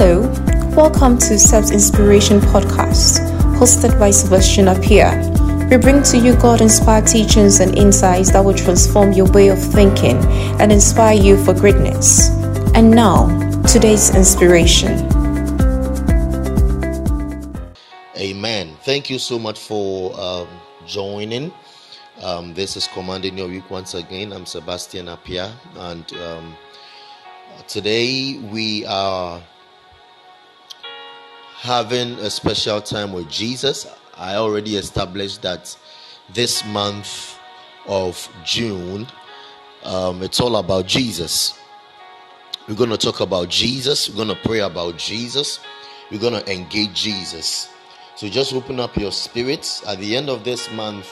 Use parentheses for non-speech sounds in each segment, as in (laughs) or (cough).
Hello, welcome to Self Inspiration Podcast, hosted by Sebastian Appiah. We bring to you God inspired teachings and insights that will transform your way of thinking and inspire you for greatness. And now, today's inspiration. Amen. Thank you so much for um, joining. Um, this is Commanding Your Week once again. I'm Sebastian Appiah, and um, today we are having a special time with Jesus. I already established that this month of June, um, it's all about Jesus. We're going to talk about Jesus. We're going to pray about Jesus. We're going to engage Jesus. So just open up your spirits. At the end of this month,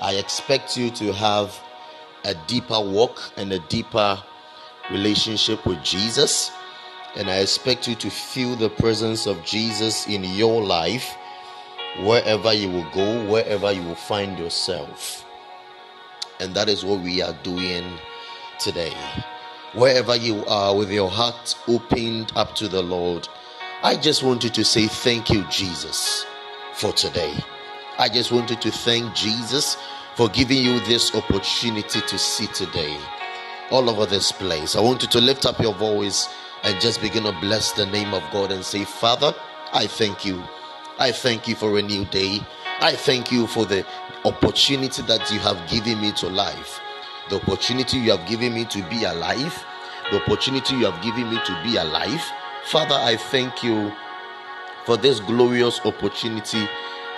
I expect you to have a deeper walk and a deeper relationship with Jesus and I expect you to feel the presence of Jesus in your life wherever you will go, wherever you will find yourself. And that is what we are doing today. Wherever you are with your heart opened up to the Lord, I just wanted to say thank you, Jesus, for today. I just wanted to thank Jesus for giving you this opportunity to see today all over this place. I want you to lift up your voice and just begin to bless the name of God and say, Father, I thank you. I thank you for a new day. I thank you for the opportunity that you have given me to life. The opportunity you have given me to be alive. The opportunity you have given me to be alive. Father, I thank you for this glorious opportunity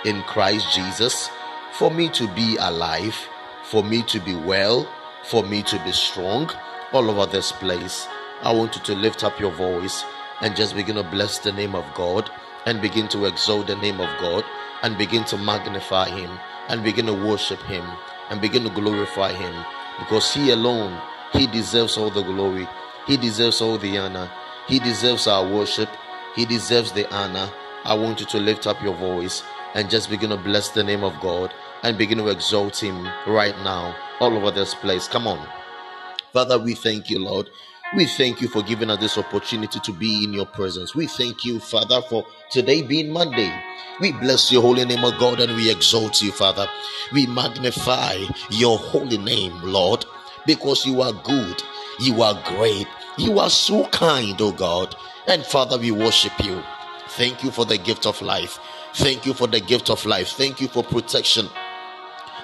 in Christ Jesus for me to be alive, for me to be well, for me to be strong all over this place. I want you to lift up your voice and just begin to bless the name of God and begin to exalt the name of God and begin to magnify Him and begin to worship Him and begin to glorify Him because He alone, He deserves all the glory, He deserves all the honor, He deserves our worship, He deserves the honor. I want you to lift up your voice and just begin to bless the name of God and begin to exalt Him right now all over this place. Come on. Father, we thank you, Lord. We thank you for giving us this opportunity to be in your presence. We thank you, Father, for today being Monday. We bless your holy name, O God, and we exalt you, Father. We magnify your holy name, Lord, because you are good, you are great, you are so kind, O God. And Father, we worship you. Thank you for the gift of life. Thank you for the gift of life. Thank you for protection.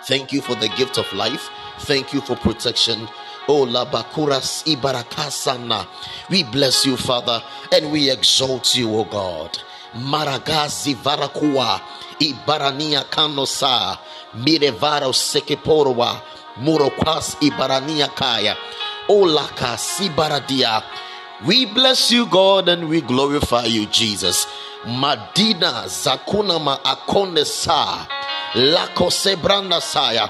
Thank you for the gift of life. Thank you for protection. Oh, Labakuras Ibarakasana. We bless you, Father, and we exalt you, O God. Maragazi Varakua Ibarania Kanosa Mirevaro Sekeporwa Murokwas Ibarania Kaya Olaka Sibaradia. We bless you, God, and we glorify you, Jesus. Madina Zakunama Akonesa Lakosebranda Saya.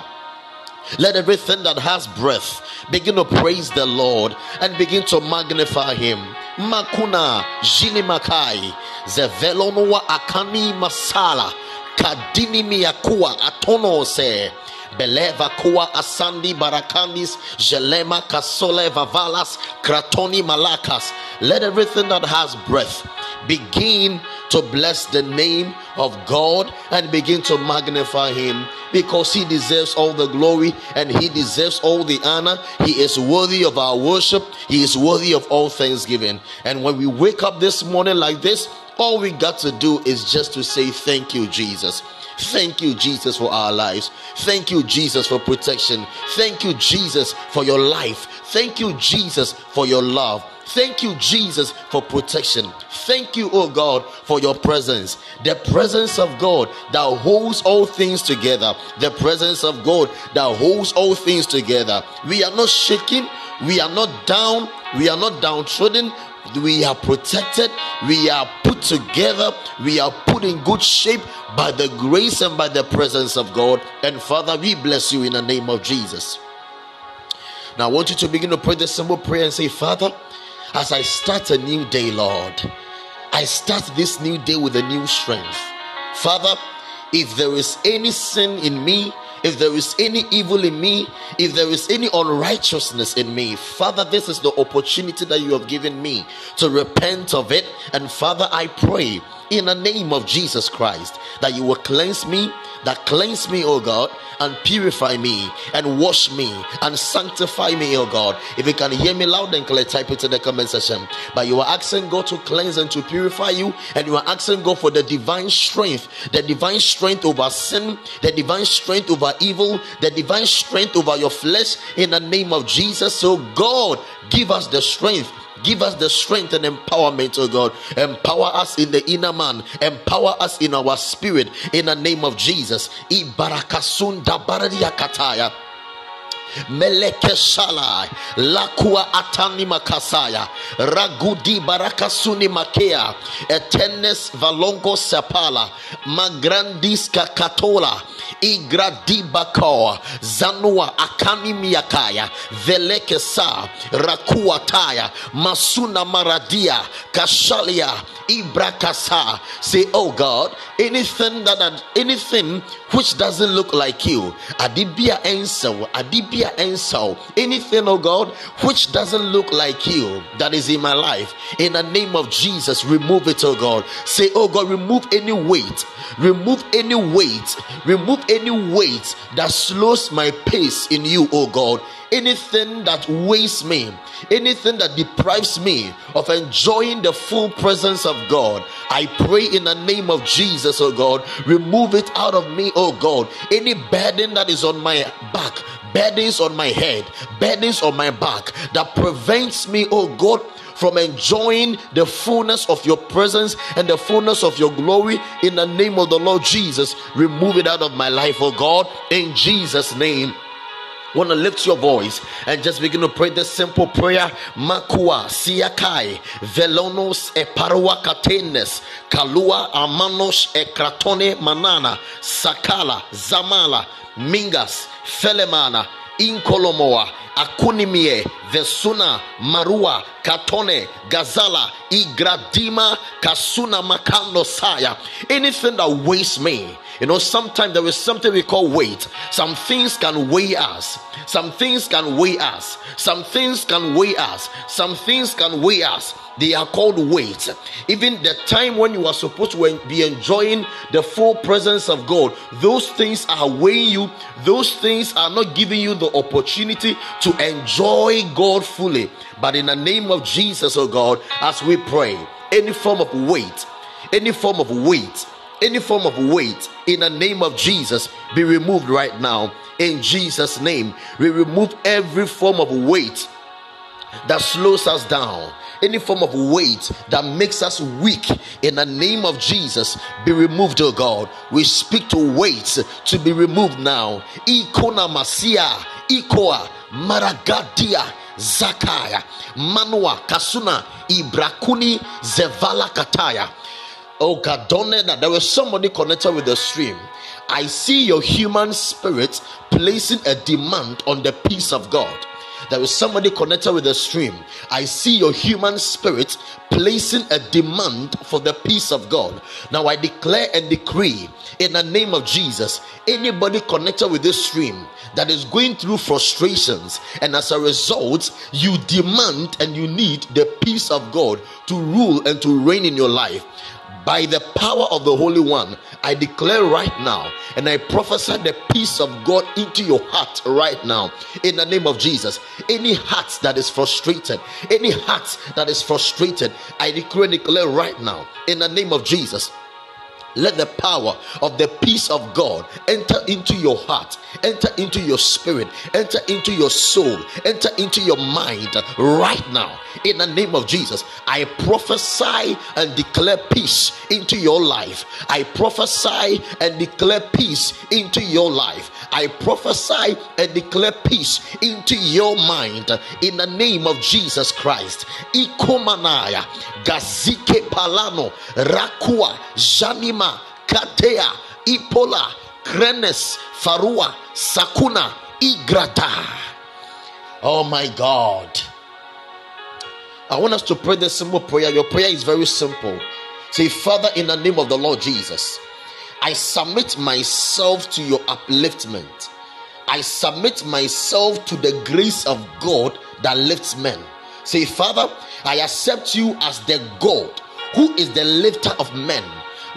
Let everything that has breath begin to praise the Lord and begin to magnify Him. Makuna Jini Makai Zevelonoa Akani Masala Kadini Miakua Atono se Beleva Kua Asandi Barakandis Jelema Kasole Vavalas Kratoni Malakas. Let everything that has breath begin to bless the name of God and begin to magnify Him because He deserves all the glory and He deserves all the honor. He is worthy of our worship, He is worthy of all thanksgiving. And when we wake up this morning like this, all we got to do is just to say, Thank you, Jesus. Thank you, Jesus, for our lives. Thank you, Jesus, for protection. Thank you, Jesus, for your life. Thank you, Jesus, for your love. Thank you, Jesus, for protection. Thank you, oh God, for your presence. The presence of God that holds all things together. The presence of God that holds all things together. We are not shaken. We are not down. We are not downtrodden. We are protected. We are put together. We are put in good shape by the grace and by the presence of God. And Father, we bless you in the name of Jesus. Now, I want you to begin to pray this simple prayer and say, Father, as I start a new day, Lord, I start this new day with a new strength. Father, if there is any sin in me if there is any evil in me, if there is any unrighteousness in me, Father, this is the opportunity that you have given me to repent of it. And Father, I pray in the name of Jesus Christ that you will cleanse me, that cleanse me, oh God, and purify me and wash me and sanctify me, oh God. If you can hear me loud and clear, type it in the comment section. But you are asking God to cleanse and to purify you, and you are asking God for the divine strength, the divine strength over sin, the divine strength over evil, the divine strength over your flesh in the name of Jesus. So, God, give us the strength Give us the strength and empowerment, oh God. Empower us in the inner man. Empower us in our spirit in the name of Jesus. Ibarakasunda baradia kataya. Meleke shalai lakua atani makasaya ragudi barakasuni makea etenes valongo sepala magrandis kakatola igradibako zanua akani miakaya veleke sa rakua taya masuna maradia kashalia ibrakasa say oh god anything that anything which doesn't look like you adibia enso adibia enso anything oh god which doesn't look like you that is in my life. In the name of jesus remove it oh god. Say oh god remove any weight. Remove any weight. Remove any weight that slows my pace in you oh god. Anything that weighs me, anything that deprives me of enjoying the full presence of God, I pray in the name of Jesus, oh God, remove it out of me, oh God. Any burden that is on my back, burdens on my head, burdens on my back that prevents me, oh God, from enjoying the fullness of your presence and the fullness of your glory in the name of the Lord Jesus. Remove it out of my life, oh God, in Jesus' name want to lift your voice and just begin to pray this simple prayer. Makua siakai velonos e parua katenes kalua amanos e kratone manana sakala zamala mingas felemana inkolomoa akunimie vesuna marua katone gazala igradima kasuna makando saya. Anything that wastes me you know sometimes there is something we call weight some things can weigh us some things can weigh us some things can weigh us some things can weigh us they are called weight. Even the time when you are supposed to be enjoying the full presence of God, those things are weighing you. Those things are not giving you the opportunity to enjoy God fully. But in the name of Jesus, oh God, as we pray, any form of weight, any form of weight, any form of weight, in the name of Jesus, be removed right now. In Jesus' name, we remove every form of weight that slows us down any form of weight that makes us weak in the name of Jesus be removed, oh God. We speak to weights to be removed now. Ikona Masia, Ikoa, Maragadia. Zakaya, Manua, Kasuna, Ibrakuni, Zevala Kataya. Oh God, don't that there was somebody connected with the stream. I see your human spirit placing a demand on the peace of God. There is somebody connected with the stream. I see your human spirit placing a demand for the peace of God. Now I declare and decree in the name of Jesus anybody connected with this stream that is going through frustrations, and as a result, you demand and you need the peace of God to rule and to reign in your life by the power of the Holy One, I declare right now and I prophesy the peace of God into your heart right now in the name of Jesus. Any heart that is frustrated, any heart that is frustrated, I declare and declare right now in the name of Jesus let the power of the peace of God enter into your heart, enter into your spirit, enter into your soul, enter into your mind right now. In the name of Jesus, I prophesy and declare peace into your life. I prophesy and declare peace into your life. I prophesy and declare peace into your mind in the name of Jesus Christ. Ikomanaya, Gazike Palano, Rakua, Janima. Katea, Ipola, Krenes, Farua, Sakuna, Igrata. Oh my God. I want us to pray this simple prayer. Your prayer is very simple. Say, Father, in the name of the Lord Jesus, I submit myself to your upliftment. I submit myself to the grace of God that lifts men. Say, Father, I accept you as the God who is the lifter of men.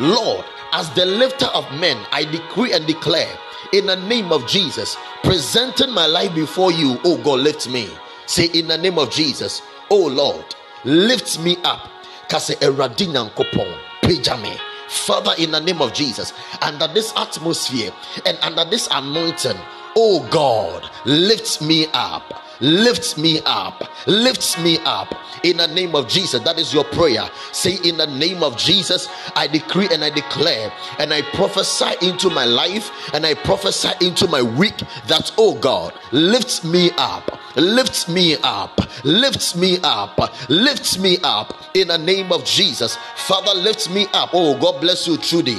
Lord, as the lifter of men, I decree and declare in the name of Jesus, presenting my life before you, oh God, lift me. Say, in the name of Jesus, oh Lord, lift me up. Kase eradinyan kopon, pejame. Father, in the name of Jesus, under this atmosphere and under this anointing, oh God, lift me up Lift me up, Lift me up in the name of Jesus. That is your prayer. Say, In the name of Jesus, I decree and I declare and I prophesy into my life and I prophesy into my week that, oh God, lift me up, Lift me up, Lift me up, Lift me up in the name of Jesus. Father, lift me up. Oh, God bless you, Trudy.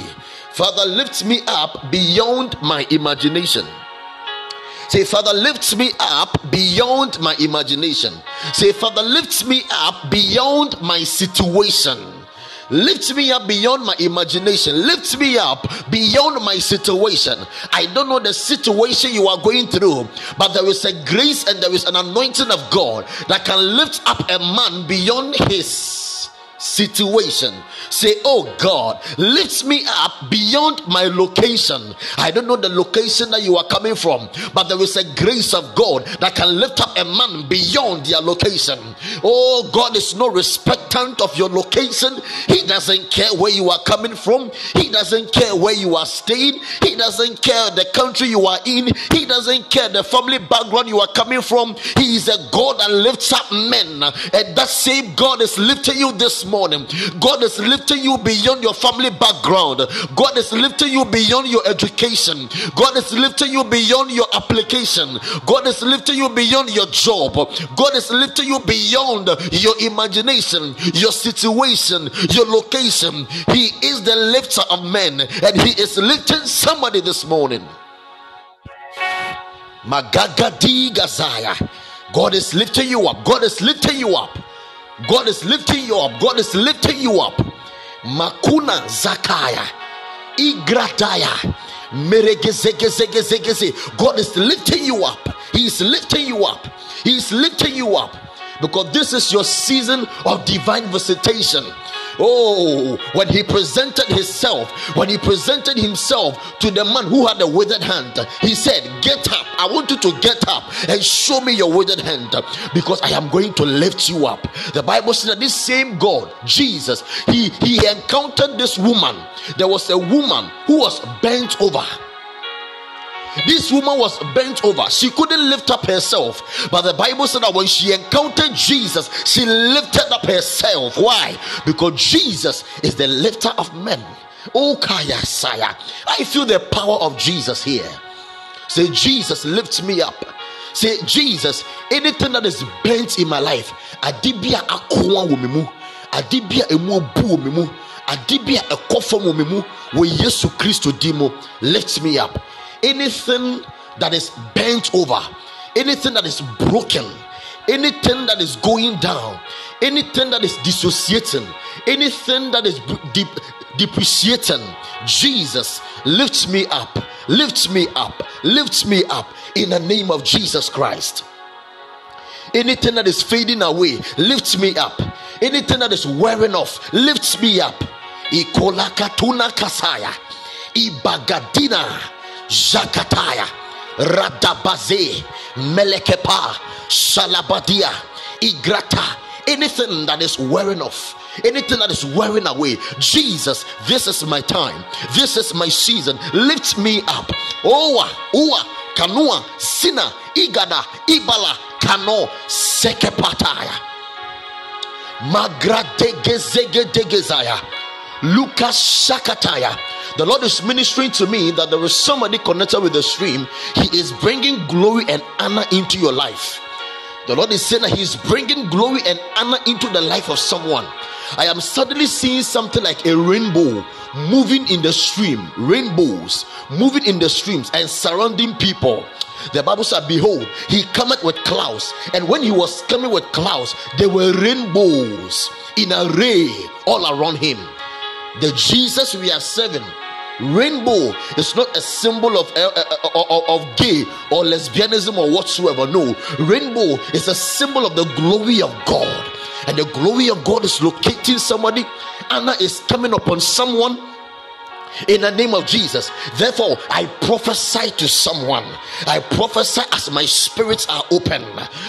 Father, lift me up beyond my imagination. Say, Father, lift me up beyond my imagination. Say, Father, lift me up beyond my situation. Lift me up beyond my imagination. Lift me up beyond my situation. I don't know the situation you are going through, but there is a grace and there is an anointing of God that can lift up a man beyond his situation. Say, Oh God, lift me up beyond my location. I don't know the location that you are coming from, but there is a grace of God that can lift up a man beyond their location. Oh God is no respectant of your location. He doesn't care where you are coming from, He doesn't care where you are staying, He doesn't care the country you are in, He doesn't care the family background you are coming from. He is a God that lifts up men, and that same God is lifting you this morning. God is lifting you beyond your family background. God is lifting you beyond your education. God is lifting you beyond your application. God is lifting you beyond your job. God is lifting you beyond your imagination, your situation, your location. He is the lifter of men, and He is lifting somebody this morning. Magagadi Gazaya. God is lifting you up. God is lifting you up. God is lifting you up. God is lifting you up. Makuna Zakaya. Igrataya. God is lifting you up. He is lifting you up. He is lifting you up. Because this is your season of divine visitation. Oh, when he presented himself, when he presented himself to the man who had a withered hand, he said, Get up. I want you to get up and show me your withered hand because I am going to lift you up. The Bible says that this same God, Jesus, he, he encountered this woman. There was a woman who was bent over this woman was bent over. She couldn't lift up herself. But the Bible said that when she encountered Jesus, she lifted up herself. Why? Because Jesus is the lifter of men. Oh, Kaya Saya. I feel the power of Jesus here. Say, Jesus lifts me up. Say, Jesus, anything that is bent in my life, adibia akwa wo adibia emu obu wo adibia ekofo wo me mu, wo Yesu Kristo dimo, lift me up anything that is bent over, anything that is broken, anything that is going down, anything that is dissociating, anything that is depreciating, Jesus lift me up, lift me up, lift me up in the name of Jesus Christ. Anything that is fading away lifts me up. Anything that is wearing off lifts me up. Ikolakatuna kasaya. Ibagadina Zakataya, Radabaze, Melekepa, Salabadia, Igrata, anything that is wearing off, anything that is wearing away. Jesus, this is my time, this is my season. Lift me up. Owa, Uwa, Kanua, Sina, Igada, Ibala, Kano, Sekepataya. Magra degezege degezaya. Lucas Shakataya. The Lord is ministering to me that there is somebody connected with the stream. He is bringing glory and honor into your life. The Lord is saying that He is bringing glory and honor into the life of someone. I am suddenly seeing something like a rainbow moving in the stream, rainbows moving in the streams and surrounding people. The Bible said, Behold, he cometh with clouds. And when he was coming with clouds, there were rainbows in array all around him. The Jesus we are serving Rainbow is not a symbol of, uh, uh, of gay or lesbianism or whatsoever. No, rainbow is a symbol of the glory of God. And the glory of God is locating somebody. Anna is coming upon someone in the name of Jesus. Therefore, I prophesy to someone. I prophesy as my spirits are open.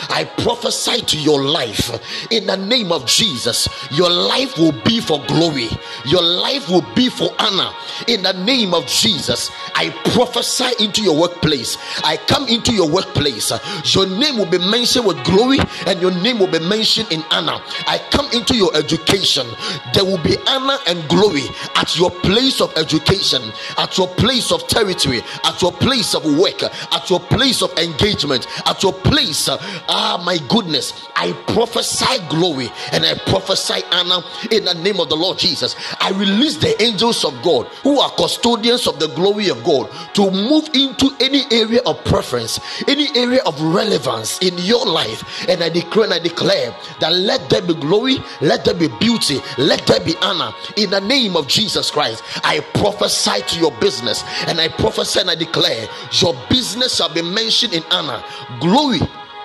I prophesy to your life in the name of Jesus. Your life will be for glory, your life will be for honor in the name of Jesus. I prophesy into your workplace. I come into your workplace. Your name will be mentioned with glory and your name will be mentioned in honor. I come into your education. There will be honor and glory at your place of education education, at your place of territory, at your place of work, at your place of engagement, at your place. Ah, my goodness, I prophesy glory and I prophesy honor in the name of the Lord Jesus. I release the angels of God who are custodians of the glory of God to move into any area of preference, any area of relevance in your life. And I declare and I declare that let there be glory, let there be beauty, let there be honor in the name of Jesus Christ. I prophesy to your business and I prophesy and I declare your business shall be mentioned in honor, glory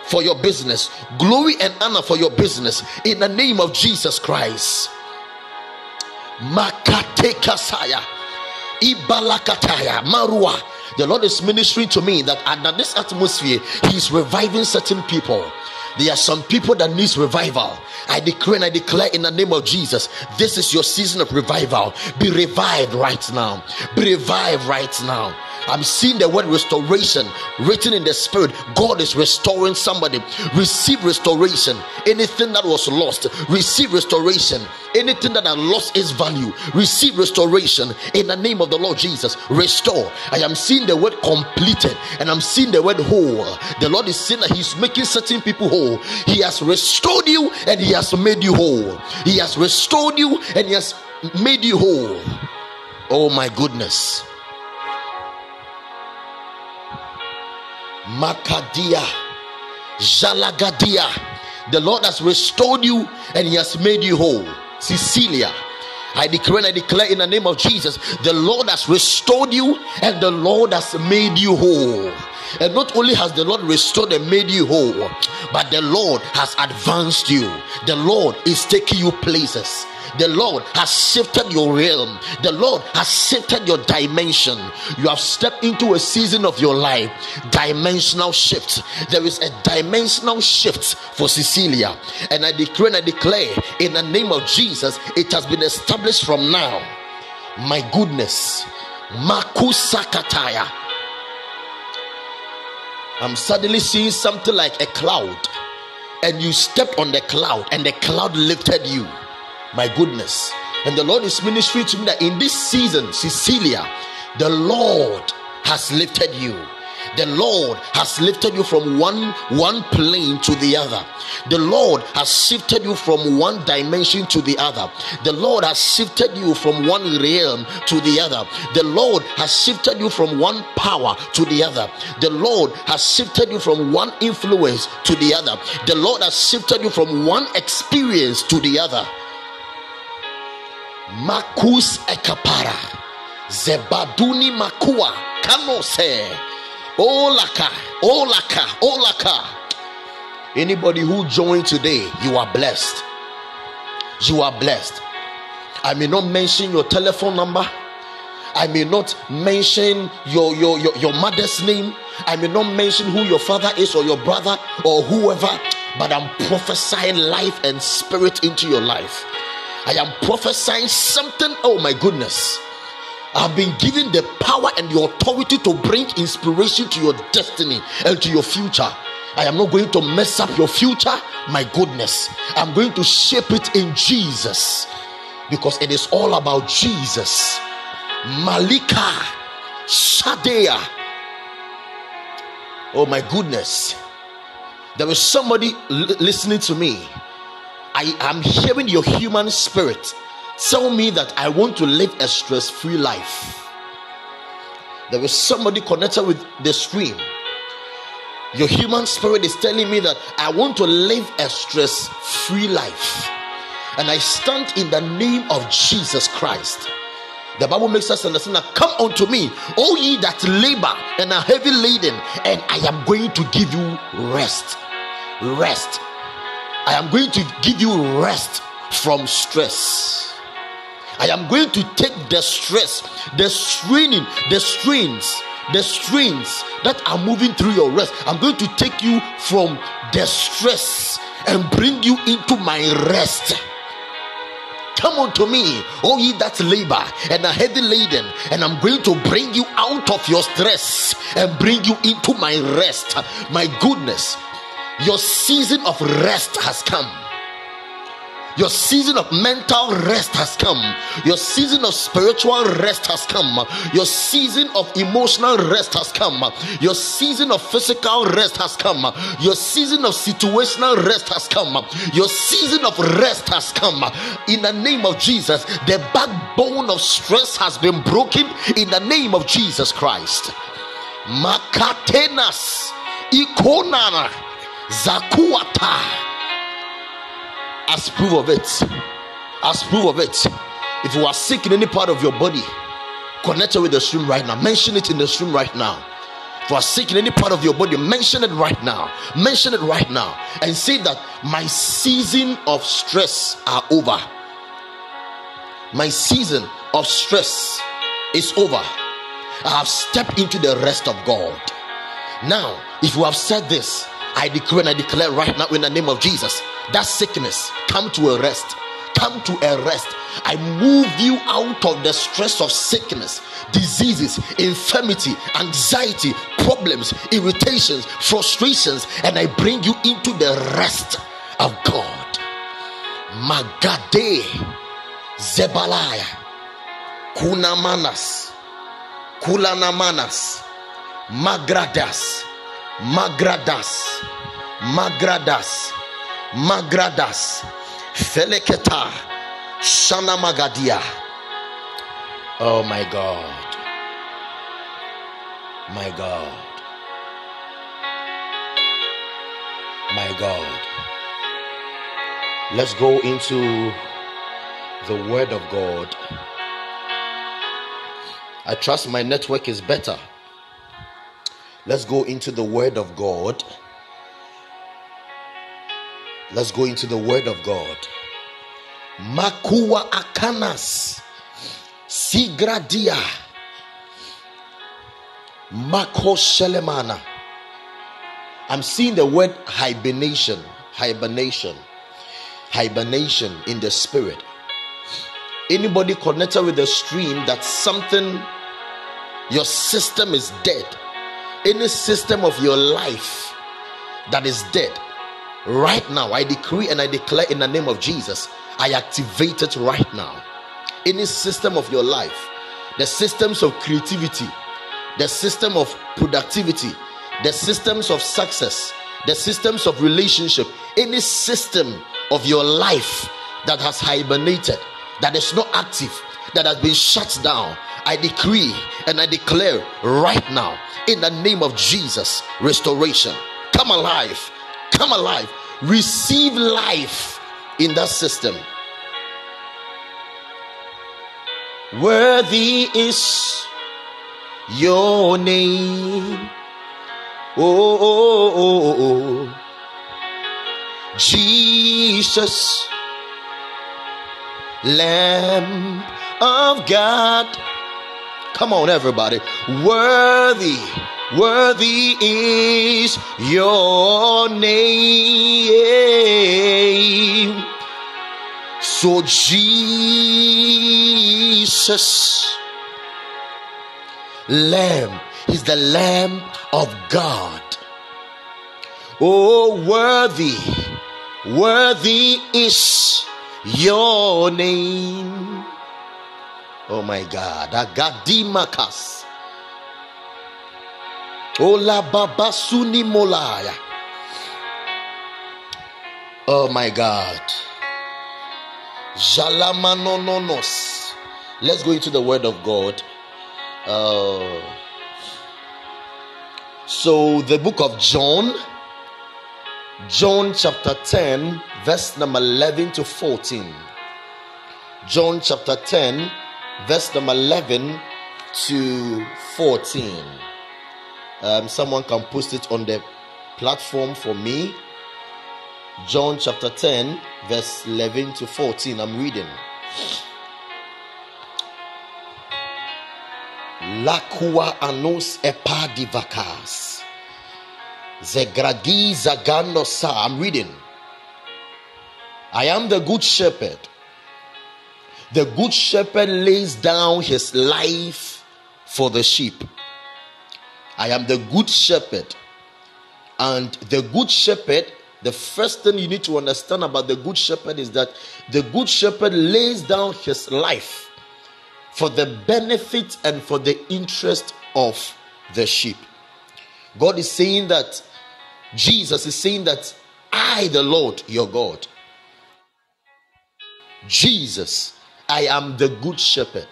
for your business, glory and honor for your business in the name of Jesus Christ. Makate kasaya, ibalakataya, marua. The Lord is ministering to me that under this atmosphere, He is reviving certain people. There are some people that needs revival. I decree and I declare in the name of Jesus, this is your season of revival. Be revived right now. Be revived right now. I'm seeing the word restoration written in the spirit. God is restoring somebody. Receive restoration. Anything that was lost, receive restoration. Anything that had lost its value, receive restoration in the name of the Lord Jesus. Restore. I am seeing the word completed and I'm seeing the word whole. The Lord is saying that He's making certain people whole. He has restored you and He has made you whole. He has restored you and He has made you whole. Oh my goodness. Makadia, Jalagadia. The Lord has restored you and He has made you whole. Cecilia. I declare and I declare in the name of Jesus, the Lord has restored you and the Lord has made you whole. And not only has the Lord restored and made you whole, but the Lord has advanced you. The Lord is taking you places. The Lord has shifted your realm. The Lord has shifted your dimension. You have stepped into a season of your life, dimensional shift. There is a dimensional shift for Cecilia. And I declare and I declare in the name of Jesus, it has been established from now. My goodness. Makusakataya. I'm suddenly seeing something like a cloud, and you stepped on the cloud, and the cloud lifted you. My goodness. And the Lord is ministering to me that in this season, Cecilia, the Lord has lifted you the lord has lifted you from one one plane to the other the lord has shifted you from one dimension to the other the lord has shifted you from one realm to the other the lord has shifted you from one power to the other the lord has shifted you from one influence to the other the lord has shifted you from one experience to the other Makus ekapara. Zebaduni makua. Kanose. Olaka. Olaka. Olaka. Anybody who joined today, you are blessed. You are blessed. I may not mention your telephone number. I may not mention your, your, your, your mother's name. I may not mention who your father is or your brother or whoever, but I'm prophesying life and spirit into your life. I am prophesying something. Oh my goodness. I've been given the power and the authority to bring inspiration to your destiny and to your future. I am not going to mess up your future. My goodness. I'm going to shape it in Jesus because it is all about Jesus. Malika Shadea. Oh my goodness. There is somebody l- listening to me I am hearing your human spirit tell me that I want to live a stress free life. There is somebody connected with the stream. Your human spirit is telling me that I want to live a stress free life. And I stand in the name of Jesus Christ. The Bible makes us understand that come unto me, all ye that labor and are heavy laden, and I am going to give you rest. Rest. I am going to give you rest from stress. I am going to take the stress, the straining, the strains, the strains that are moving through your rest. I'm going to take you from the stress and bring you into my rest. Come unto me, all ye that labor and are heavy laden, and I'm going to bring you out of your stress and bring you into my rest. My goodness, your season of rest has come. Your season of mental rest has come. Your season of spiritual rest has come. Your season of emotional rest has come. Your season of physical rest has come. Your season of situational rest has come. Your season of rest has come. In the name of Jesus, the backbone of stress has been broken in the name of Jesus Christ. Makatenas ikonana zakuata as proof of it. As proof of it. If you are sick in any part of your body, connect it with the stream right now. Mention it in the stream right now. If you are sick in any part of your body, mention it right now. Mention it right now. And say that my season of stress are over. My season of stress is over. I have stepped into the rest of God. Now, if you have said this, I decree and I declare right now in the name of Jesus that sickness come to a rest. Come to a rest. I move you out of the stress of sickness diseases infirmity anxiety problems irritations frustrations and i bring you into the rest of god. Magade zebalaya. Kunamanas. Kulanamanas. Magradas. Magradas. Magradas Magradas, Feleketa, Shana Magadia. Oh my God. My God. My God. Let's go into the Word of God. I trust my network is better. Let's go into the Word of God. Let's go into the word of God. Makua akanas sigradia mako shelemana. I'm seeing the word hibernation, hibernation, hibernation in the spirit. Anybody connected with the stream that something, your system is dead. Any system of your life that is dead Right now, I decree and I declare in the name of Jesus, I activate it right now. Any system of your life, the systems of creativity, the system of productivity, the systems of success, the systems of relationship, any system of your life that has hibernated, that is not active, that has been shut down, I decree and I declare right now in the name of Jesus restoration. Come alive come alive, receive life in that system. Worthy is your name. Oh, oh, oh, oh, Jesus, Lamb of God. Come on, everybody. Worthy Worthy is your name. So, Jesus, Lamb, is the Lamb of God. Oh, worthy, worthy is your name. Oh my God, Agadimakas. Ola babasuni molaya. Oh my God. Jalamanononos. Let's go into the word of God. Uh, so, the book of John, John chapter 10, verse number 11 to 14. John chapter 10, verse number 11 to 14. Um, someone can post it on the platform for me. John chapter 10, verse 11 to 14. I'm reading. Lakua anos epadivakas. Zegragi zaganosa. I'm reading. I am the good shepherd. The good shepherd lays down his life for the sheep. I am the good shepherd. And the good shepherd, the first thing you need to understand about the good shepherd is that the good shepherd lays down his life for the benefit and for the interest of the sheep. God is saying that, Jesus is saying that I, the Lord your God, Jesus, I am the good shepherd.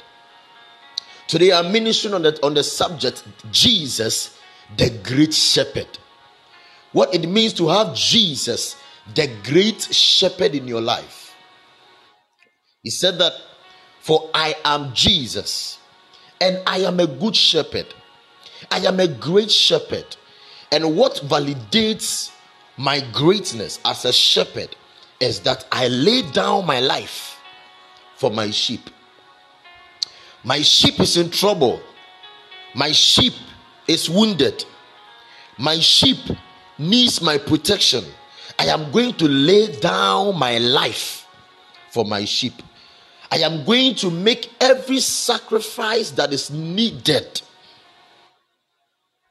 Today I'm ministering on the, on the subject Jesus, the great shepherd. What it means to have Jesus, the great shepherd in your life. He said that, For I am Jesus, and I am a good shepherd. I am a great shepherd. And what validates my greatness as a shepherd is that I lay down my life for my sheep. My sheep is in trouble. My sheep is wounded. My sheep needs my protection. I am going to lay down my life for my sheep. I am going to make every sacrifice that is needed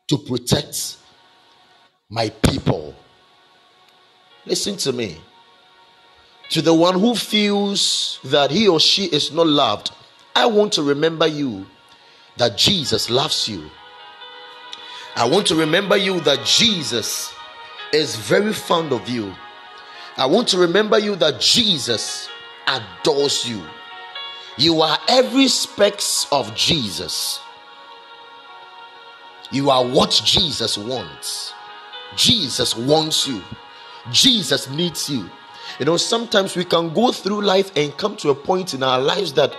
to protect my people. Listen to me. To the one who feels that he or she is not loved, I want to remember you that Jesus loves you. I want to remember you that Jesus is very fond of you. I want to remember you that Jesus adores you. You are every specks of Jesus. You are what Jesus wants. Jesus wants you. Jesus needs you. You know, sometimes we can go through life and come to a point in our lives that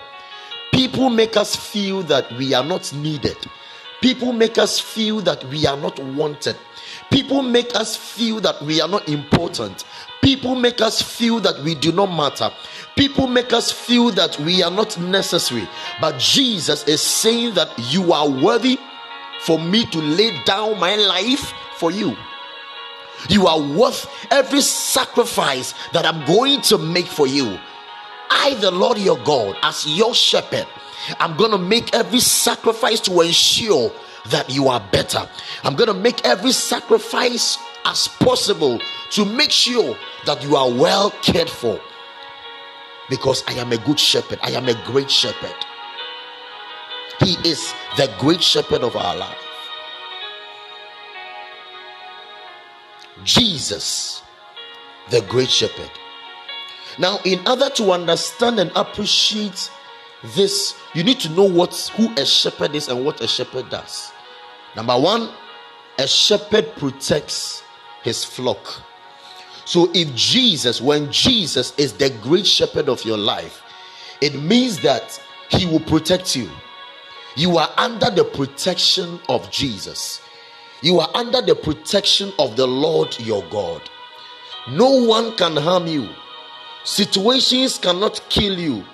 people make us feel that we are not needed. People make us feel that we are not wanted. People make us feel that we are not important. People make us feel that we do not matter. People make us feel that we are not necessary. But Jesus is saying that you are worthy for me to lay down my life for you. You are worth every sacrifice that I'm going to make for you. I, the Lord your God, as your shepherd, I'm going to make every sacrifice to ensure that you are better. I'm going to make every sacrifice as possible to make sure that you are well cared for. Because I am a good shepherd, I am a great shepherd. He is the great shepherd of our life. Jesus, the great shepherd. Now, in order to understand and appreciate this, you need to know what who a shepherd is and what a shepherd does. Number one, a shepherd protects his flock. So, if Jesus, when Jesus is the great shepherd of your life, it means that he will protect you. You are under the protection of Jesus. You are under the protection of the Lord your God. No one can harm you. Situations cannot kill you.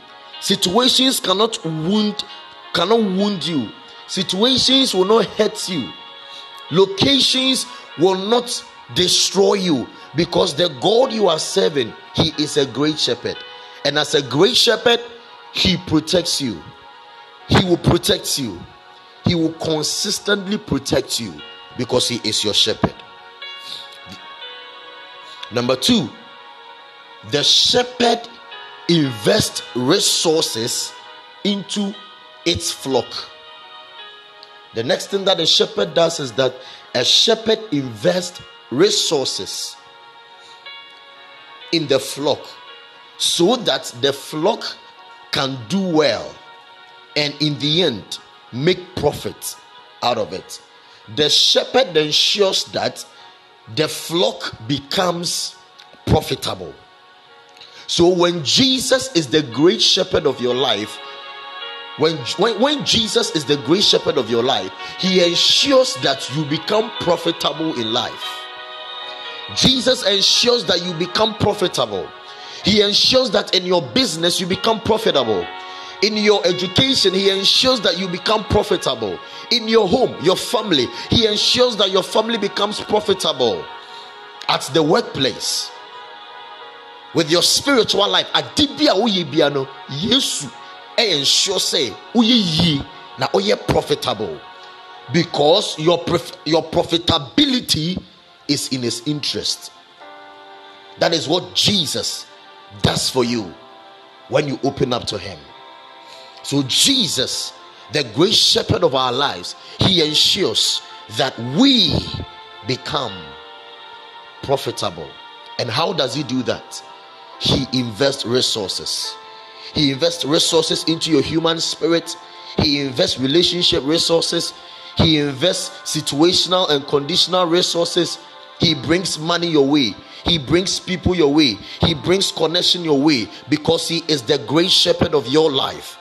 Situations cannot wound cannot wound you. Situations will not hurt you. Locations will not destroy you because the God you are serving, he is a great shepherd. And as a great shepherd, he protects you. He will protect you. He will consistently protect you because he is your shepherd. Number two, the shepherd invests resources into its flock. The next thing that a shepherd does is that a shepherd invests resources in the flock so that the flock can do well and in the end make profit out of it the shepherd ensures that the flock becomes profitable. So when Jesus is the great shepherd of your life, when, when, when Jesus is the great shepherd of your life, he ensures that you become profitable in life. Jesus ensures that you become profitable. He ensures that in your business you become profitable. In your education, He ensures that you become profitable. In your home, your family, He ensures that your family becomes profitable. At the workplace, with your spiritual life, adibia uyibiano, Yesu, ensure say uyi na oye profitable because your prof- your profitability is in his interest. That is what Jesus does for you when you open up to him. So, Jesus, the great shepherd of our lives, he ensures that we become profitable. And how does he do that? He invests resources. He invests resources into your human spirit. He invests relationship resources. He invests situational and conditional resources he brings money your way. He brings people your way. He brings connection your way because He is the great shepherd of your life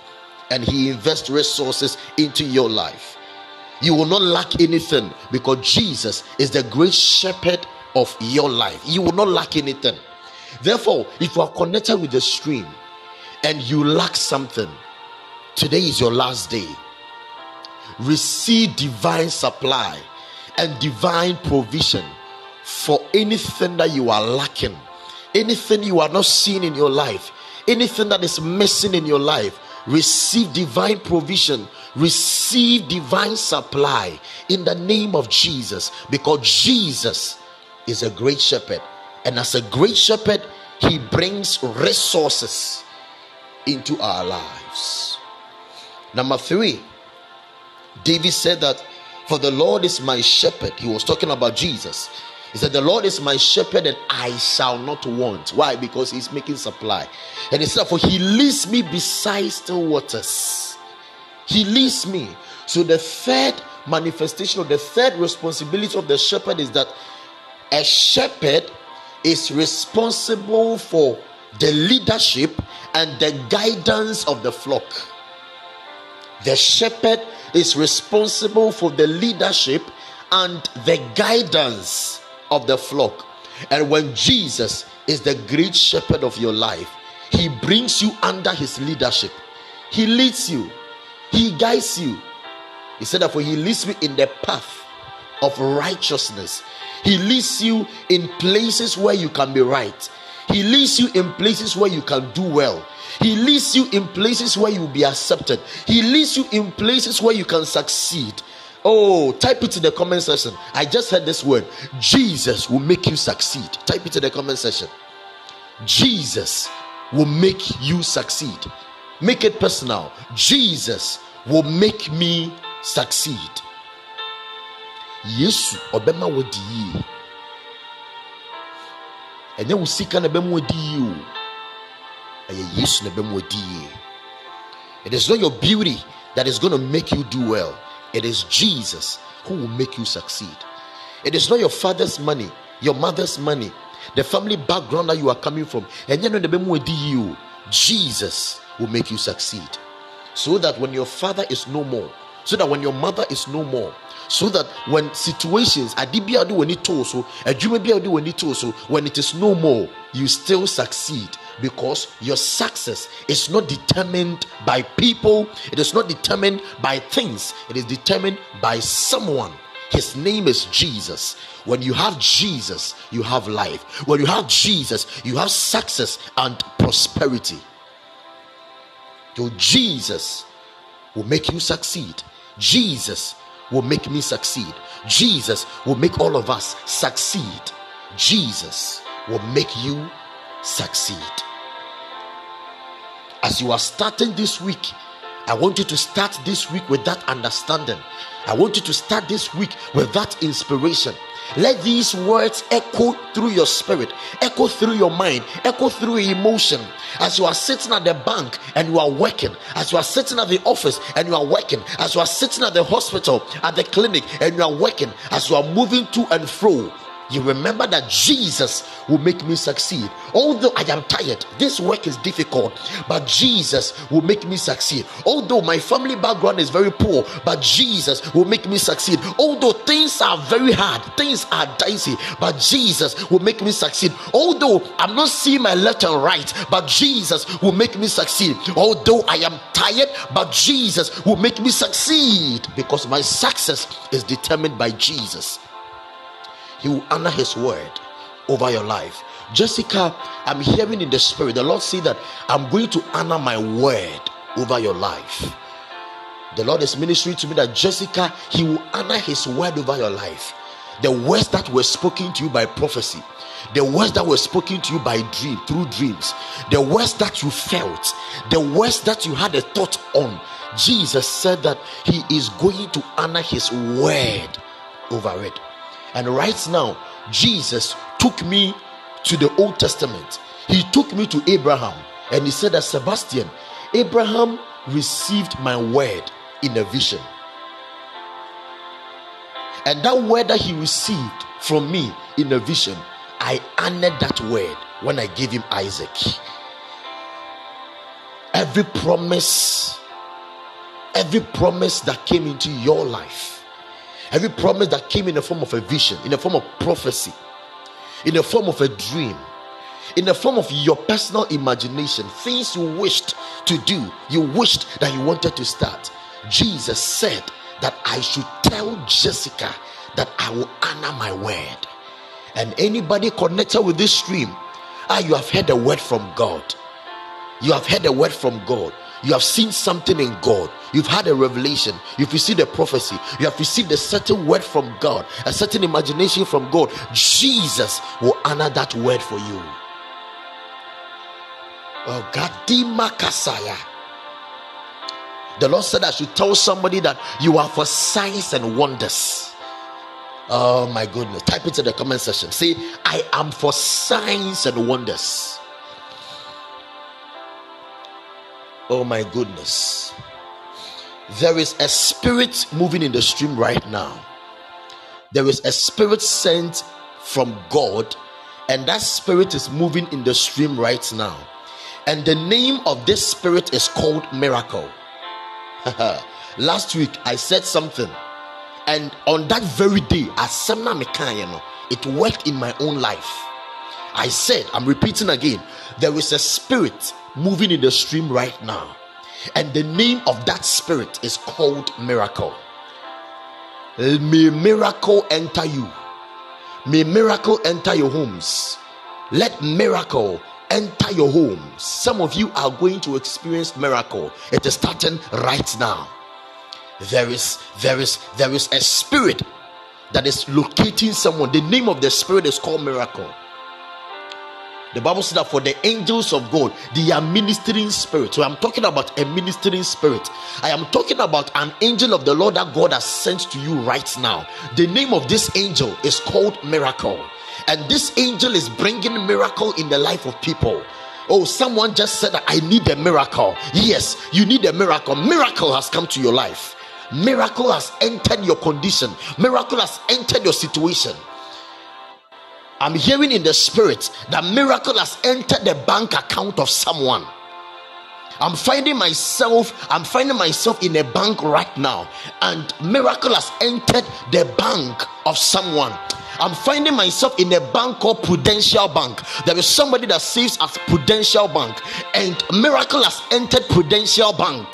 and He invests resources into your life. You will not lack anything because Jesus is the great shepherd of your life. You will not lack anything. Therefore, if you are connected with the stream and you lack something, today is your last day. Receive divine supply and divine provision for anything that you are lacking, anything you are not seeing in your life, anything that is missing in your life. Receive divine provision, receive divine supply in the name of Jesus because Jesus is a great shepherd, and as a great shepherd, he brings resources into our lives. Number three, David said that for the Lord is my shepherd. He was talking about Jesus. He said, The Lord is my shepherd and I shall not want. Why? Because he's making supply. And he said, For he leads me beside still waters. He leads me. So the third manifestation of the third responsibility of the shepherd is that a shepherd is responsible for the leadership and the guidance of the flock. The shepherd is responsible for the leadership and the guidance of the flock. And when Jesus is the great shepherd of your life, he brings you under his leadership. He leads you, he guides you. He said Therefore, he leads me in the path of righteousness. He leads you in places where you can be right. He leads you in places where you can do well. He leads you in places where you will be accepted. He leads you in places where you can succeed. Oh, type it in the comment section. I just heard this word. Jesus will make you succeed. Type it in the comment section. Jesus will make you succeed. Make it personal. Jesus will make me succeed. Yesu obema wodi yie. Ɛnyɛ wo sika na ɛbɛma wodi yie o. Ɛyɛ Yesu na ɛbɛma wodi yie. It is not your beauty that is going to make you do well. It is Jesus who will make you succeed. It is not your father's money, your mother's money, the family background that you are coming from. And you Jesus will make you succeed. So that when your father is no more, so that when your mother is no more, so that when situations adibia do when it is no more, you still succeed because your success is not determined by people, it is not determined by things, it is determined by someone. His name is Jesus. When you have Jesus, you have life. When you have Jesus, you have success and prosperity. So, Jesus will make you succeed. Jesus will make me succeed. Jesus will make all of us succeed. Jesus will make you succeed. As you are starting this week, I want you to start this week with that understanding. I want you to start this week with that inspiration. Let these words echo through your spirit, echo through your mind, echo through your emotion. As you are sitting at the bank and you are working, as you are sitting at the office and you are working, as you are sitting at the hospital, at the clinic and you are working, as you are moving to and fro, you remember that Jesus will make me succeed. Although I am tired, this work is difficult, but Jesus will make me succeed. Although my family background is very poor, but Jesus will make me succeed. Although things are very hard, things are dicey, but Jesus will make me succeed. Although I'm not seeing my left and right, but Jesus will make me succeed. Although I am tired, but Jesus will make me succeed because my success is determined by Jesus. He will honor His word over your life. Jessica, I'm hearing in the spirit, the Lord say that I'm going to honor my word over your life. The Lord is ministering to me that Jessica, He will honor His word over your life. The words that were spoken to you by prophecy, the words that were spoken to you by dream, through dreams, the words that you felt, the words that you had a thought on. Jesus said that He is going to honor His word over it. And right now, Jesus took me to the Old Testament. He took me to Abraham and he said that Sebastian, Abraham received my word in a vision. And that word that he received from me in a vision, I honored that word when I gave him Isaac. Every promise, every promise that came into your life Every promise that came in the form of a vision, in the form of prophecy, in the form of a dream, in the form of your personal imagination, things you wished to do, you wished that you wanted to start. Jesus said that I should tell Jessica that I will honor my word. And anybody connected with this stream, ah, you have heard a word from God. You have heard a word from God. You have seen something in God. You've had a revelation. You've received a prophecy. You have received a certain word from God, a certain imagination from God. Jesus will honor that word for you. Oh, Gadima Kasaya. The Lord said, I should tell somebody that you are for signs and wonders. Oh my goodness. Type it in the comment section. Say, I am for signs and wonders. Oh my goodness. There is a spirit moving in the stream right now. There is a spirit sent from God, and that spirit is moving in the stream right now. And the name of this spirit is called miracle. (laughs) Last week I said something, and on that very day, it worked in my own life. I said, I'm repeating again, there is a spirit moving in the stream right now. And the name of that spirit is called miracle. May miracle enter you. May miracle enter your homes. Let miracle enter your homes. Some of you are going to experience miracle. It is starting right now. There is there is there is a spirit that is locating someone. The name of the spirit is called miracle. The Bible says that for the angels of God, they are ministering spirits. So I'm talking about a ministering spirit. I am talking about an angel of the Lord that God has sent to you right now. The name of this angel is called Miracle. And this angel is bringing miracle in the life of people. Oh, someone just said that I need a miracle. Yes, you need a miracle. Miracle has come to your life. Miracle has entered your condition. Miracle has entered your situation. I'm hearing in the spirit that miracle has entered the bank account of someone. I'm finding myself, I'm finding myself in a bank right now, and miracle has entered the bank of someone. I'm finding myself in a bank called Prudential Bank. There is somebody that saves at Prudential Bank, and miracle has entered Prudential Bank.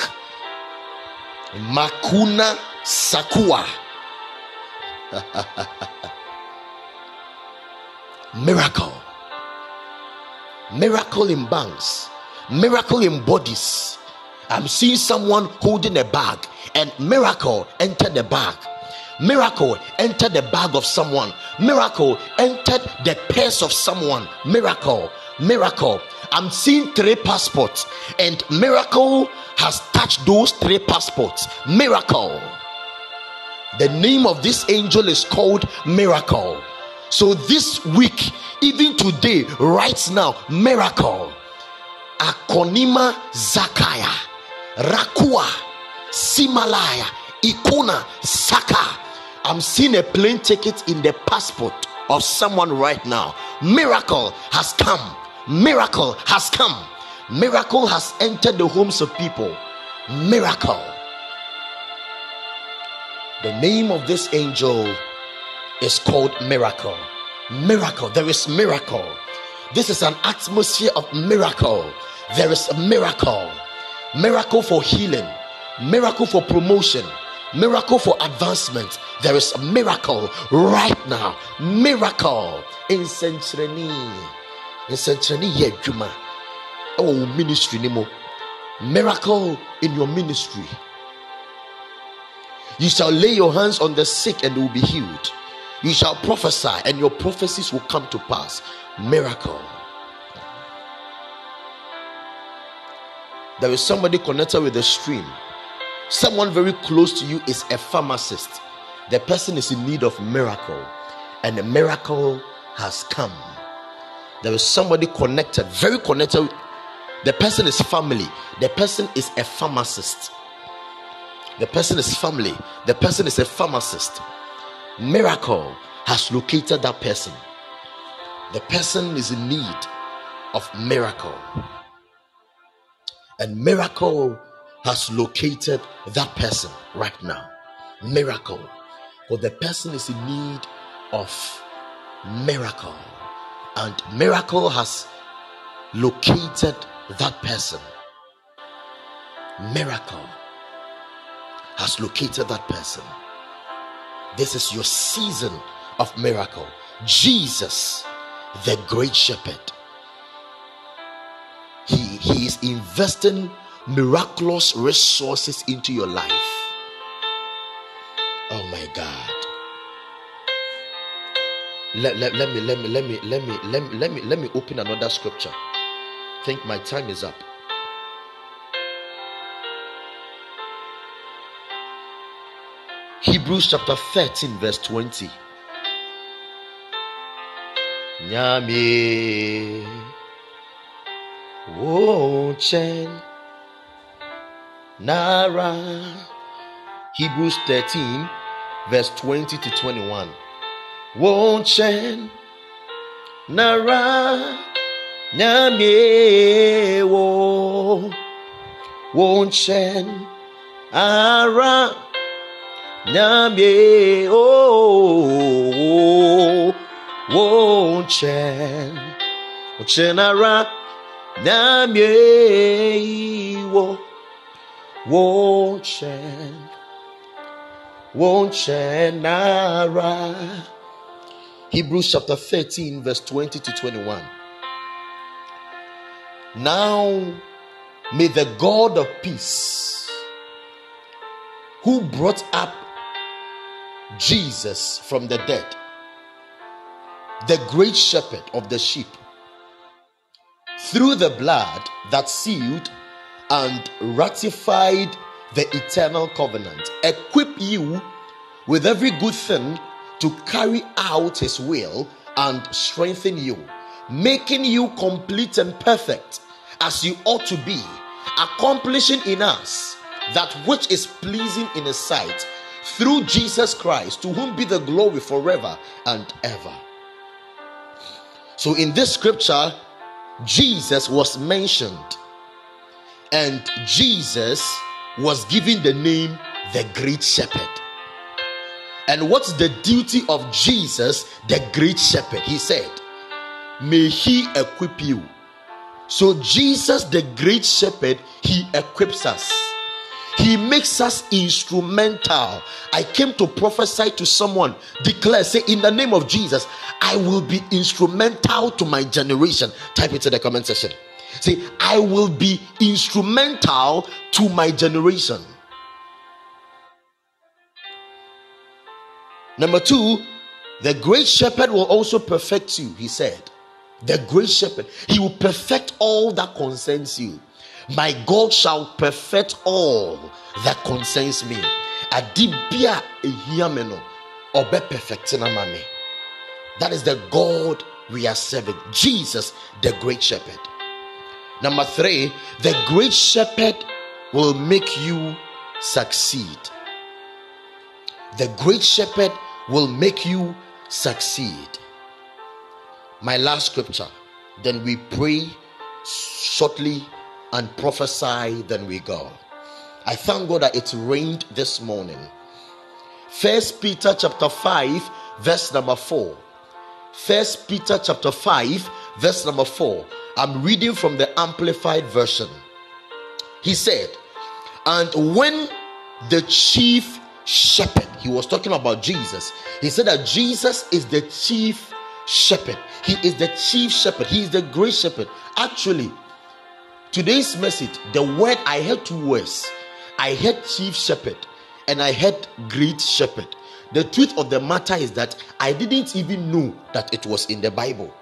Makuna Sakua. (laughs) miracle. Miracle in banks. Miracle in bodies. I'm seeing someone holding a bag and miracle entered the bag. Miracle entered the bag of someone. Miracle entered the purse of someone. Miracle. Miracle. I'm seeing three passports and miracle has touched those three passports. Miracle. The name of this angel is called miracle so this week, even today, right now, miracle. Akonima Zakaya, Rakua, Simalaya, Ikuna, Saka. I'm seeing a plane ticket in the passport of someone right now. Miracle has come. Miracle has come. Miracle has entered the homes of people. Miracle. The name of this angel is called miracle. Miracle. There is miracle. This is an atmosphere of miracle. There is a miracle. Miracle for healing, miracle for promotion, miracle for advancement. There is a miracle right now. Miracle in Centrani. In Centrani, Juma. Oh, ministry, Nemo. Miracle in your ministry. You shall lay your hands on the sick and they will be healed. You shall prophesy and your prophecies will come to pass. Miracle. There is somebody connected with the stream. Someone very close to you is a pharmacist. The person is in need of miracle, and the miracle has come. There is somebody connected, very connected. The person is family. The person is a pharmacist. The person is family. The person is a pharmacist. Miracle has located that person. The person is in need of miracle. And miracle has located that person right now. Miracle. For the person is in need of miracle. And miracle has located that person. Miracle has located that person. This is your season of miracle. Jesus, the great shepherd, he, he is investing miraculous resources into your life. Oh my God. Let, let, let me let me let me let me let me let me let me open another scripture. Think my time is up. Hebrews chapter 13, verse 20. Nyame Wochen Nara. Hebrews 13, verse 20 to 21. Wochen Nara. Nyame wo. Wochen Ara. Nyame oh. oh, oh Wochen. Wochen Ara nyamie iwo wonche wonche nara Hebrews chapter 13 verse 20 to 21 Now may the God of peace who brought up Jesus from the dead the great shepherd of the sheep through the blood that sealed and ratified the eternal covenant, equip you with every good thing to carry out his will and strengthen you, making you complete and perfect as you ought to be, accomplishing in us that which is pleasing in his sight through Jesus Christ, to whom be the glory forever and ever. So, in this scripture, Jesus was mentioned, and Jesus was given the name the Great Shepherd. And what's the duty of Jesus, the Great Shepherd? He said, May He equip you. So, Jesus, the Great Shepherd, He equips us. He makes us instrumental. I came to prophesy to someone, declare, say, in the name of Jesus, I will be instrumental to my generation. Type it in the comment section. Say, I will be instrumental to my generation. Number two, the great shepherd will also perfect you, he said. The great shepherd, he will perfect all that concerns you. My God shall perfect all that concerns me. Adibia ehiameno obe perfecting amame. That is the God we are serving. Jesus, the great shepherd. Number three, the great shepherd will make you succeed. The great shepherd will make you succeed. my last scripture. Then we pray shortly and prophesy, then we go. I thank God that it rained this morning. First Peter chapter 5, verse number 4. First Peter chapter 5, verse number 4. I'm reading from the amplified version. He said, And when the chief shepherd, he was talking about Jesus, he said that Jesus is the chief shepherd. He is the chief shepherd. He is the great shepherd. Actually, today's message, the word I heard two words. I heard chief shepherd and I heard great shepherd. The truth of the matter is that I didn't even know that it was in the Bible.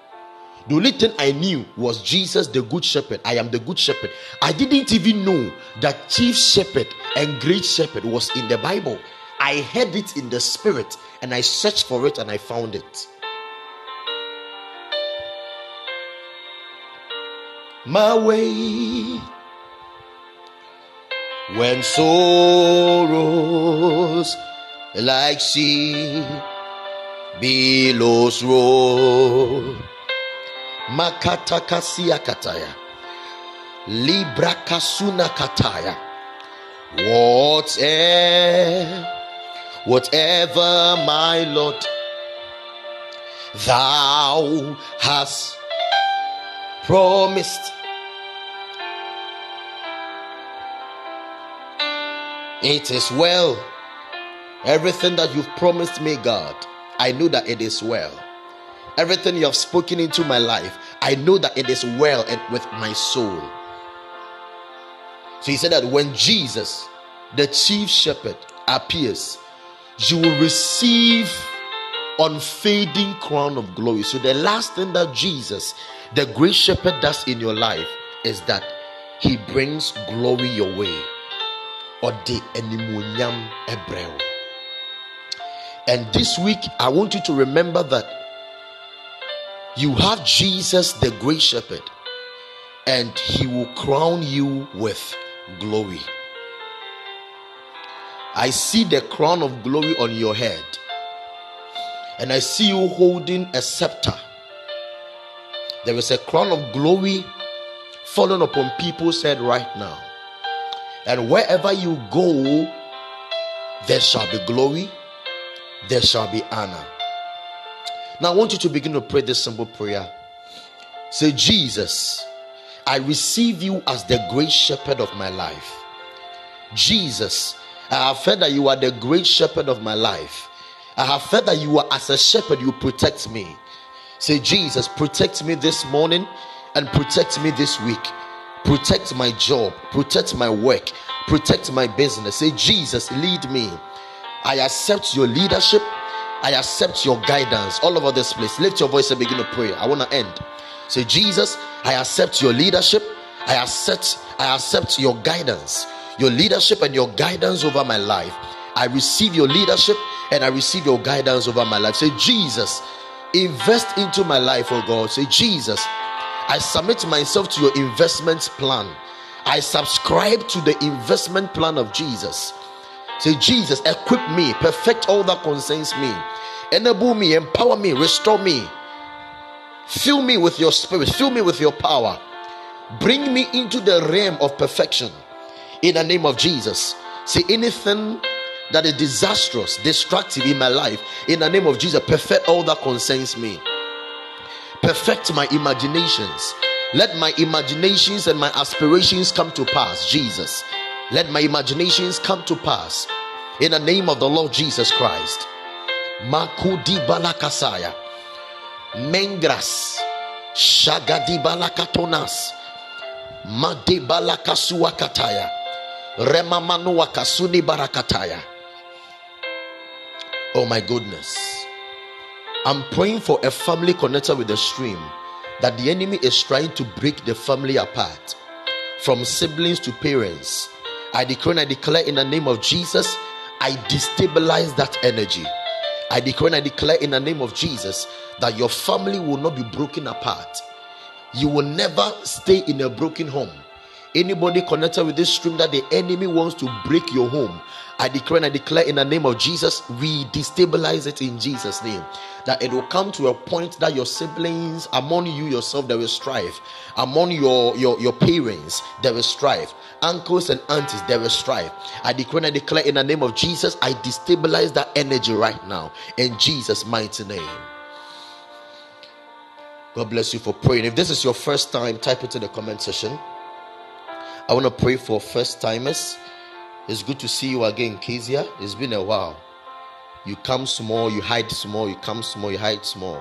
The only thing I knew was Jesus, the good shepherd. I am the good shepherd. I didn't even know that chief shepherd and great shepherd was in the Bible. I heard it in the spirit and I searched for it and I found it. My way. When sorrows like sea billows roll. Makata kasia kataya. Libra kasuna kataya. Whatever whatever my lord thou hast promised It is well. Everything that you've promised me, God, I know that it is well. Everything you have spoken into my life, I know that it is well with my soul. So he said that when Jesus, the chief shepherd, appears, you will receive unfading crown of glory. So the last thing that Jesus, the great shepherd, does in your life is that he brings glory your way. And this week i want you to remember that you have jesus the great shepherd and he will crown you with glory. I see the crown of glory on your head and i see you holding a scepter there is a crown of glory falling upon people's head right now and wherever you go, there shall be glory, there shall be honor. Now, I want you to begin to pray this simple prayer. Say, Jesus, I receive you as the great shepherd of my life. Jesus, I have heard that you are the great shepherd of my life. I have heard that you are as a shepherd, you protect me. Say, Jesus, protect me this morning and protect me this week protect my job, protect my work, protect my business. Say, Jesus, lead me. I accept your leadership. I accept your guidance all over this place. Lift your voice and begin to pray. I want to end. Say, Jesus, I accept your leadership. I accept, I accept your guidance, your leadership and your guidance over my life. I receive your leadership and I receive your guidance over my life. Say, Jesus, invest into my life, oh God. Say, Jesus, I submit myself to your investment plan. I subscribe to the investment plan of Jesus. Say, Jesus, equip me, perfect all that concerns me, enable me, empower me, restore me. Fill me with your spirit, fill me with your power. Bring me into the realm of perfection in the name of Jesus. Say, anything that is disastrous, destructive in my life, in the name of Jesus, perfect all that concerns me perfect my imaginations. Let my imaginations and my aspirations come to pass, Jesus. Let my imaginations come to pass in the name of the Lord Jesus Christ. Makudi balakasaya. Mengras. Shagadi balakatonas. Made balakasuakataya. Remamanuakasuni barakataya. Oh my goodness. I'm praying for a family connected with the stream that the enemy is trying to break the family apart from siblings to parents. I declare and I declare in the name of Jesus, I destabilize that energy. I declare and I declare in the name of Jesus that your family will not be broken apart. You will never stay in a broken home. Anybody connected with this stream that the enemy wants to break your home, I declare and I declare in the name of Jesus, we destabilize it in Jesus' name. That it will come to a point that your siblings, among you yourself, there will strife. Among your, your, your parents, there will strife. Uncles and aunties, will strife. I declare and I declare in the name of Jesus, I destabilize that energy right now. In Jesus' mighty name. God bless you for praying. If this is your first time, type it in the comment section. I want to pray for first timers. It's good to see you again, Kezia. It's been a while. You come small, you hide small, you come small, you hide small.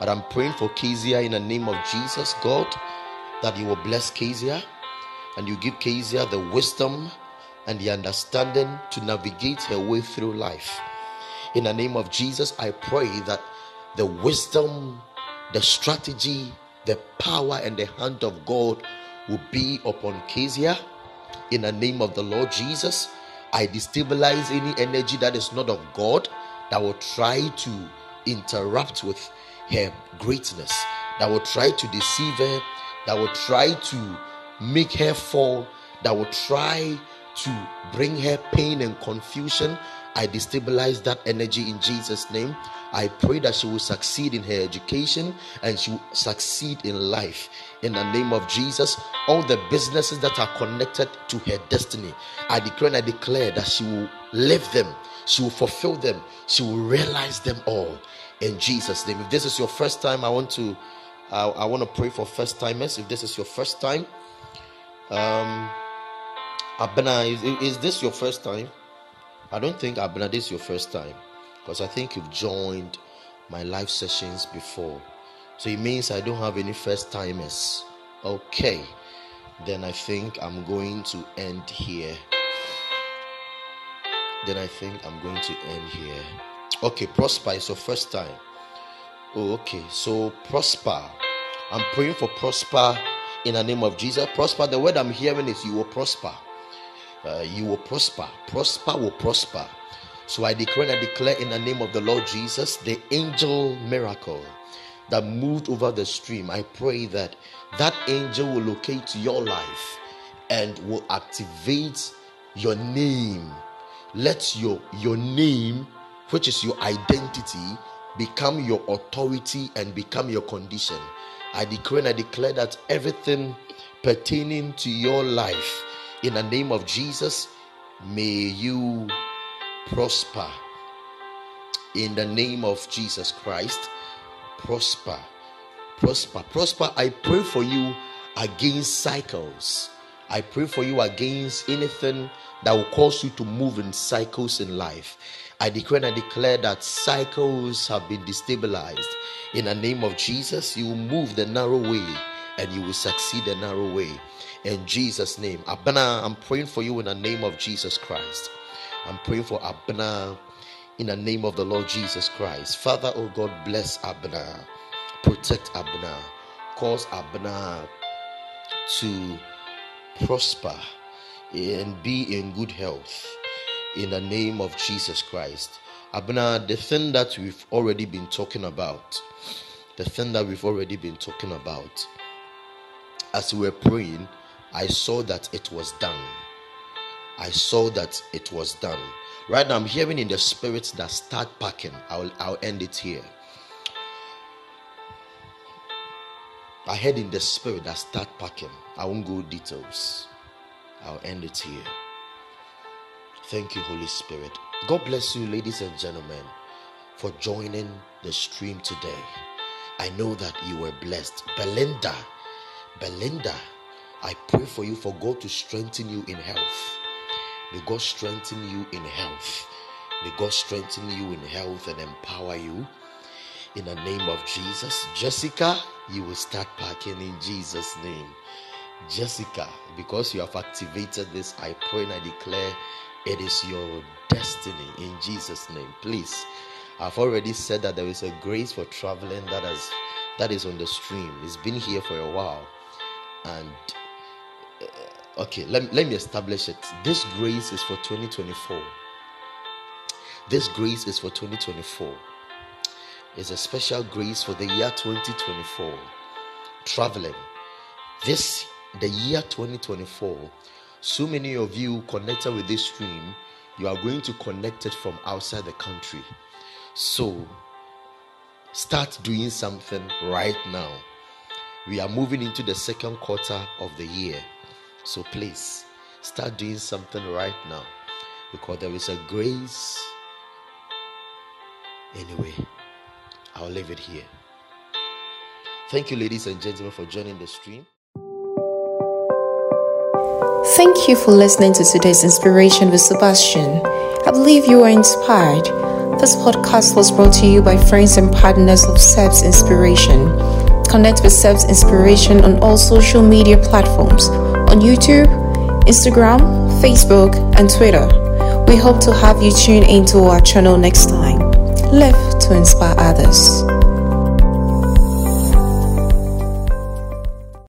But I'm praying for Kezia in the name of Jesus, God, that you will bless Kezia and you give Kezia the wisdom and the understanding to navigate her way through life. In the name of Jesus, I pray that the wisdom, the strategy, the power, and the hand of God will be upon Kezia. In the name of the Lord Jesus, I destabilize any energy that is not of God that will try to interrupt with her greatness, that will try to deceive her, that will try to make her fall, that will try to bring her pain and confusion. I destabilize that energy in Jesus' name. I pray that she will succeed in her education and she will succeed in life. In the name of Jesus, all the businesses that are connected to her destiny, I declare and I declare that she will live them, she will fulfill them, she will realize them all. In Jesus' name. If this is your first time, I want to I, I want to pray for first timers. If this is your first time, um Abena, is, is this your first time? I don't think Abena, this is your first time because I think you've joined my live sessions before. So it means I don't have any first timers. Okay, then I think I'm going to end here. Then I think I'm going to end here. Okay, Prosper is your first time. Oh, okay. So Prosper, I'm praying for Prosper in the name of Jesus. Prosper, the word I'm hearing is you will prosper. Uh, you will prosper. Prosper will prosper. So I declare and I declare in the name of the Lord Jesus, the angel miracle that moved over the stream. I pray that that angel will locate your life and will activate your name. Let your your name, which is your identity, become your authority and become your condition. I declare and I declare that everything pertaining to your life in the name of Jesus, may you prosper. In the name of Jesus Christ, prosper. Prosper. Prosper. I pray for you against cycles. I pray for you against anything that will cause you to move in cycles in life. I declare and I declare that cycles have been destabilized. In the name of Jesus, you will move the narrow way and you will succeed the narrow way. In Jesus' name. Abena, I'm praying for you in the name of Jesus Christ. I'm praying for Abena in the name of the Lord Jesus Christ. Father, oh God, bless Abena. Protect Abena. Cause Abena to prosper and be in good health in the name of Jesus Christ. Abena, the thing that we've already been talking about, the thing that we've already been talking about, as we were praying, I saw that it was done. I saw that it was done. Right now, I'm hearing in the spirit that start packing. I'll, I'll end it here. I heard in the spirit that start packing. I won't go details. I'll end it here. Thank you, Holy Spirit. God bless you, ladies and gentlemen, for joining the stream today. I know that you were blessed. Belinda, Belinda, I pray for you for God to strengthen you in health. May God strengthen you in health. May God strengthen you in health and empower you. In the name of Jesus. Jessica, you will start packing in Jesus' name. Jessica, because you have activated this, I pray and I declare it is your destiny in Jesus' name. Please, I've already said that there is a grace for traveling that has that is on the stream. It's been here for a while, and okay, let, let me establish it. This grace is for 2024. This grace is for 2024. It's a special grace for the year 2024. Traveling. This the year 2024, so many of you connected with this stream, you are going to connect it from outside the country. So, start doing something right now. We are moving into the second quarter of the year. So, please start doing something right now because there is a grace. Anyway, I'll leave it here. Thank you, ladies and gentlemen, for joining the stream. Thank you for listening to today's inspiration with Sebastian. I believe you are inspired. This podcast was brought to you by friends and partners of SEBS Inspiration. Connect with SEBS Inspiration on all social media platforms on YouTube, Instagram, Facebook, and Twitter. We hope to have you tune into our channel next time. Live to inspire others.